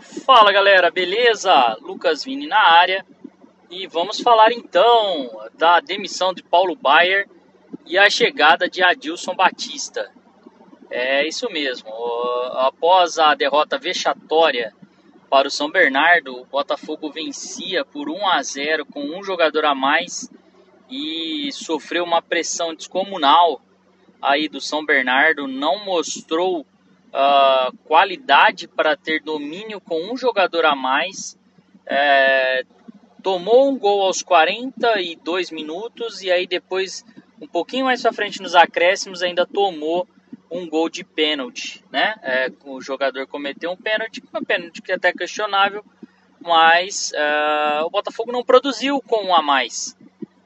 Fala galera, beleza? Lucas Vini na área e vamos falar então da demissão de Paulo Baier e a chegada de Adilson Batista. É isso mesmo, após a derrota vexatória para o São Bernardo, o Botafogo vencia por 1 a 0 com um jogador a mais e sofreu uma pressão descomunal aí do São Bernardo, não mostrou uh, qualidade para ter domínio com um jogador a mais. É, tomou um gol aos 42 minutos e aí depois, um pouquinho mais para frente nos acréscimos, ainda tomou um gol de pênalti, né? É, o jogador cometeu um pênalti, um pênalti que é até questionável, mas uh, o Botafogo não produziu com um a mais.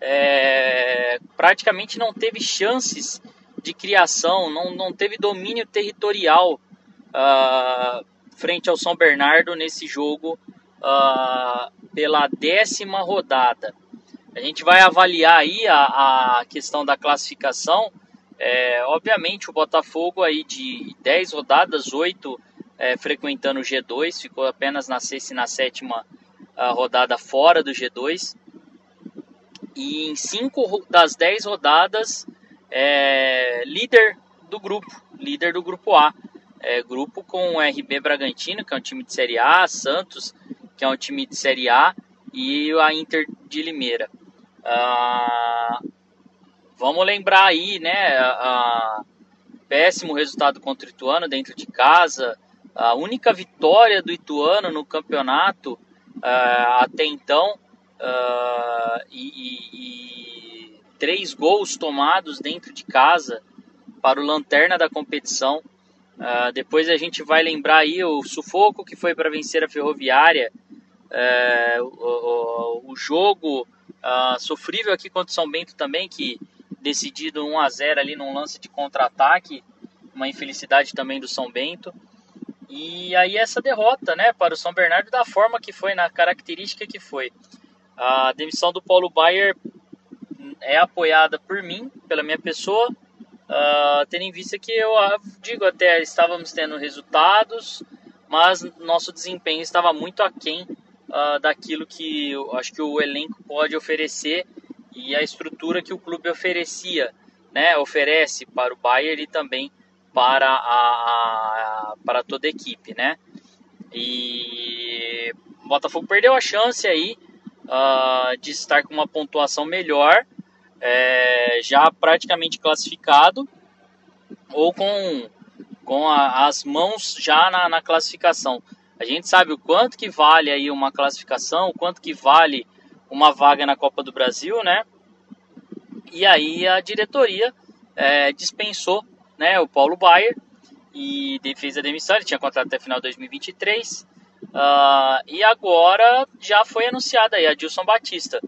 É, praticamente não teve chances de criação, não, não teve domínio territorial uh, frente ao São Bernardo nesse jogo uh, pela décima rodada. A gente vai avaliar aí a, a questão da classificação. É, obviamente o Botafogo aí de 10 rodadas, 8 é, frequentando o G2, ficou apenas na sexta e na sétima uh, rodada fora do G2. E em 5 das 10 rodadas é, líder do grupo, líder do grupo A. É, grupo com o RB Bragantino, que é um time de Série A, Santos, que é um time de Série A, e a Inter de Limeira. Ah, vamos lembrar aí, né? Péssimo resultado contra o Ituano dentro de casa. A única vitória do Ituano no campeonato ah, até então. Ah, e, e três gols tomados dentro de casa para o lanterna da competição. Uh, depois a gente vai lembrar aí o sufoco que foi para vencer a Ferroviária, uh, o, o, jogo uh, sofrível aqui contra o São Bento também, que decidido 1 a 0 ali num lance de contra-ataque, uma infelicidade também do São Bento. E aí essa derrota, né, para o São Bernardo da forma que foi, na característica que foi. A demissão do Paulo Baier é apoiada por mim, pela minha pessoa, uh, tendo em vista que eu ah, digo até estávamos tendo resultados, mas nosso desempenho estava muito aquém uh, daquilo que eu acho que o elenco pode oferecer e a estrutura que o clube oferecia, né, oferece para o Bayern e também para a, a para toda a equipe, né? E o Botafogo perdeu a chance aí uh, de estar com uma pontuação melhor é, já praticamente classificado ou com, com a, as mãos já na, na, classificação. A gente sabe o quanto que vale aí uma classificação, o quanto que vale uma vaga na Copa do Brasil, né? E aí a diretoria é, dispensou né, o Paulo Baier e fez a demissão, ele tinha contrato até final de 2023. Uh, e agora já foi anunciada aí a Dilson Batista.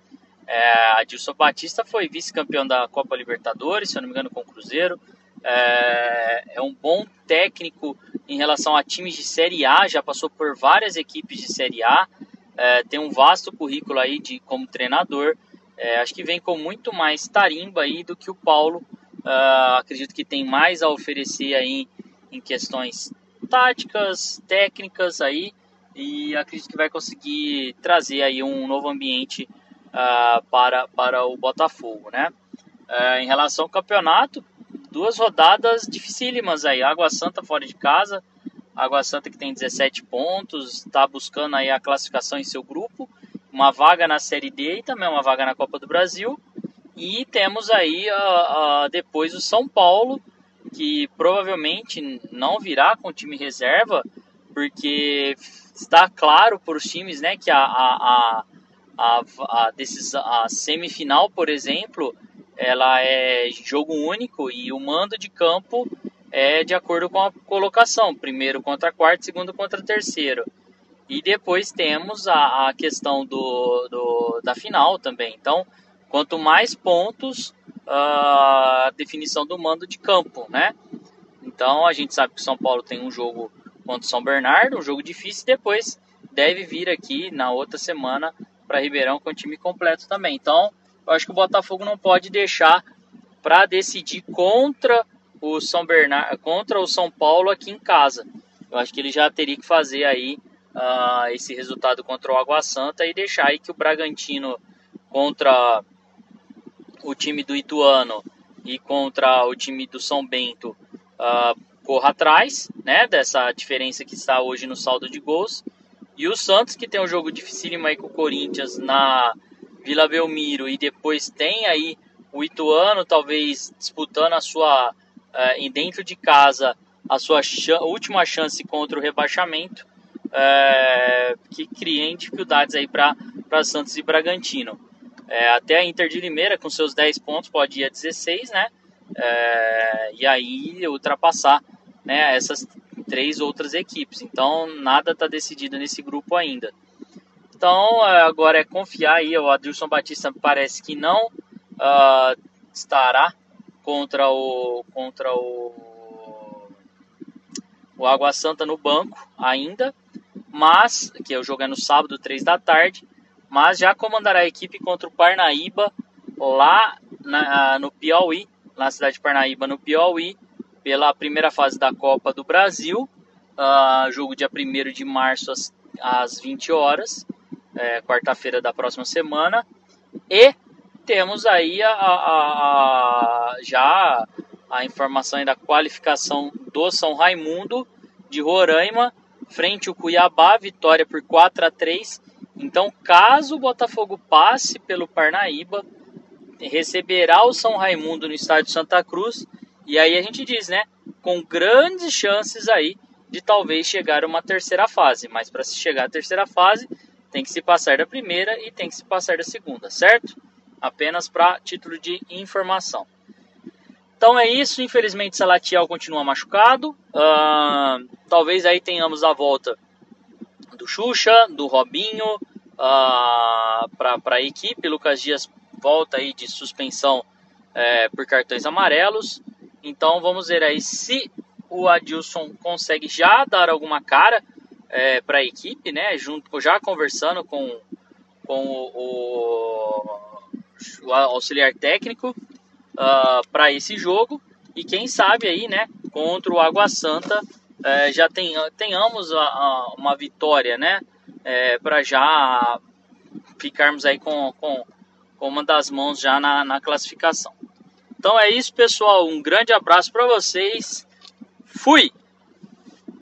É, Adilson Batista foi vice-campeão da Copa Libertadores, se eu não me engano, com o Cruzeiro. É, é, um bom técnico em relação a times de Série A, já passou por várias equipes de Série A, é, tem um vasto currículo aí de, como treinador. É, acho que vem com muito mais tarimba aí do que o Paulo. Uh, acredito que tem mais a oferecer aí em questões táticas, técnicas aí, e acredito que vai conseguir trazer aí um novo ambiente uh, para, para o Botafogo, né? Uh, em relação ao campeonato, duas rodadas dificílimas aí. Água Santa fora de casa, Água Santa que tem 17 pontos, está buscando aí a classificação em seu grupo, uma vaga na Série D e também uma vaga na Copa do Brasil. E temos aí uh, uh, depois o São Paulo, que provavelmente não virá com time reserva, porque está claro para os times né, que a, a, a, a, desses, a semifinal, por exemplo, ela é jogo único e o mando de campo é de acordo com a colocação, primeiro contra quarto, segundo contra terceiro. E depois temos a, a questão do, do, da final também. Então, quanto mais pontos, a definição do mando de campo, né? Então, a gente sabe que São Paulo tem um jogo contra São Bernardo, um jogo difícil, depois deve vir aqui na outra semana para Ribeirão com o time completo também. Então, eu acho que o Botafogo não pode deixar para decidir contra o São Bernardo, contra o São Paulo aqui em casa. Eu acho que ele já teria que fazer aí uh, esse resultado contra o Água Santa e deixar aí que o Bragantino contra o time do Ituano e contra o time do São Bento uh, corra atrás, né, dessa diferença que está hoje no saldo de gols. E o Santos, que tem um jogo dificílimo aí com o Corinthians na Vila Belmiro e depois tem aí o Ituano talvez disputando a sua uh, dentro de casa a sua ch última chance contra o rebaixamento, uh, que cria dificuldades aí para Santos e Bragantino. É, até a Inter de Limeira, com seus 10 pontos, pode ir a 16, né? É, e aí ultrapassar né, essas três outras equipes. Então, nada está decidido nesse grupo ainda. Então, é, agora é confiar aí. O Adilson Batista parece que não uh, estará contra o contra o, o Água Santa no banco ainda, mas que o jogo é no sábado, 3 da tarde mas já comandará a equipe contra o Parnaíba lá na, no Piauí, na cidade de Parnaíba, no Piauí, pela primeira fase da Copa do Brasil. Uh, jogo dia 1 de março às, às 20 horas, é, quarta-feira da próxima semana. E temos aí a, a, a, já a informação da qualificação do São Raimundo de Roraima frente ao Cuiabá, vitória por 4 a 3 então, caso o Botafogo passe pelo Parnaíba, receberá o São Raimundo no estádio Santa Cruz. E aí a gente diz, né? Com grandes chances aí de talvez chegar a uma terceira fase. Mas para se chegar à terceira fase, tem que se passar da primeira e tem que se passar da segunda, certo? Apenas para título de informação. Então é isso. Infelizmente, Salatiel continua machucado. Uh, talvez aí tenhamos a volta do Xuxa, do Robinho uh, para a equipe. Lucas Dias volta aí de suspensão é, por cartões amarelos. Então vamos ver aí se o Adilson consegue já dar alguma cara é, para a equipe, né? Junto, já conversando com, com o, o, o auxiliar técnico uh, ah, para esse jogo. E quem sabe aí, né? Contra o Água Santa é, já tem, tenhamos a, a, uma vitória, né? É, para já ficarmos aí com, com, com, uma das mãos já na, na classificação. Então é isso, pessoal. Um grande abraço para vocês. Fui!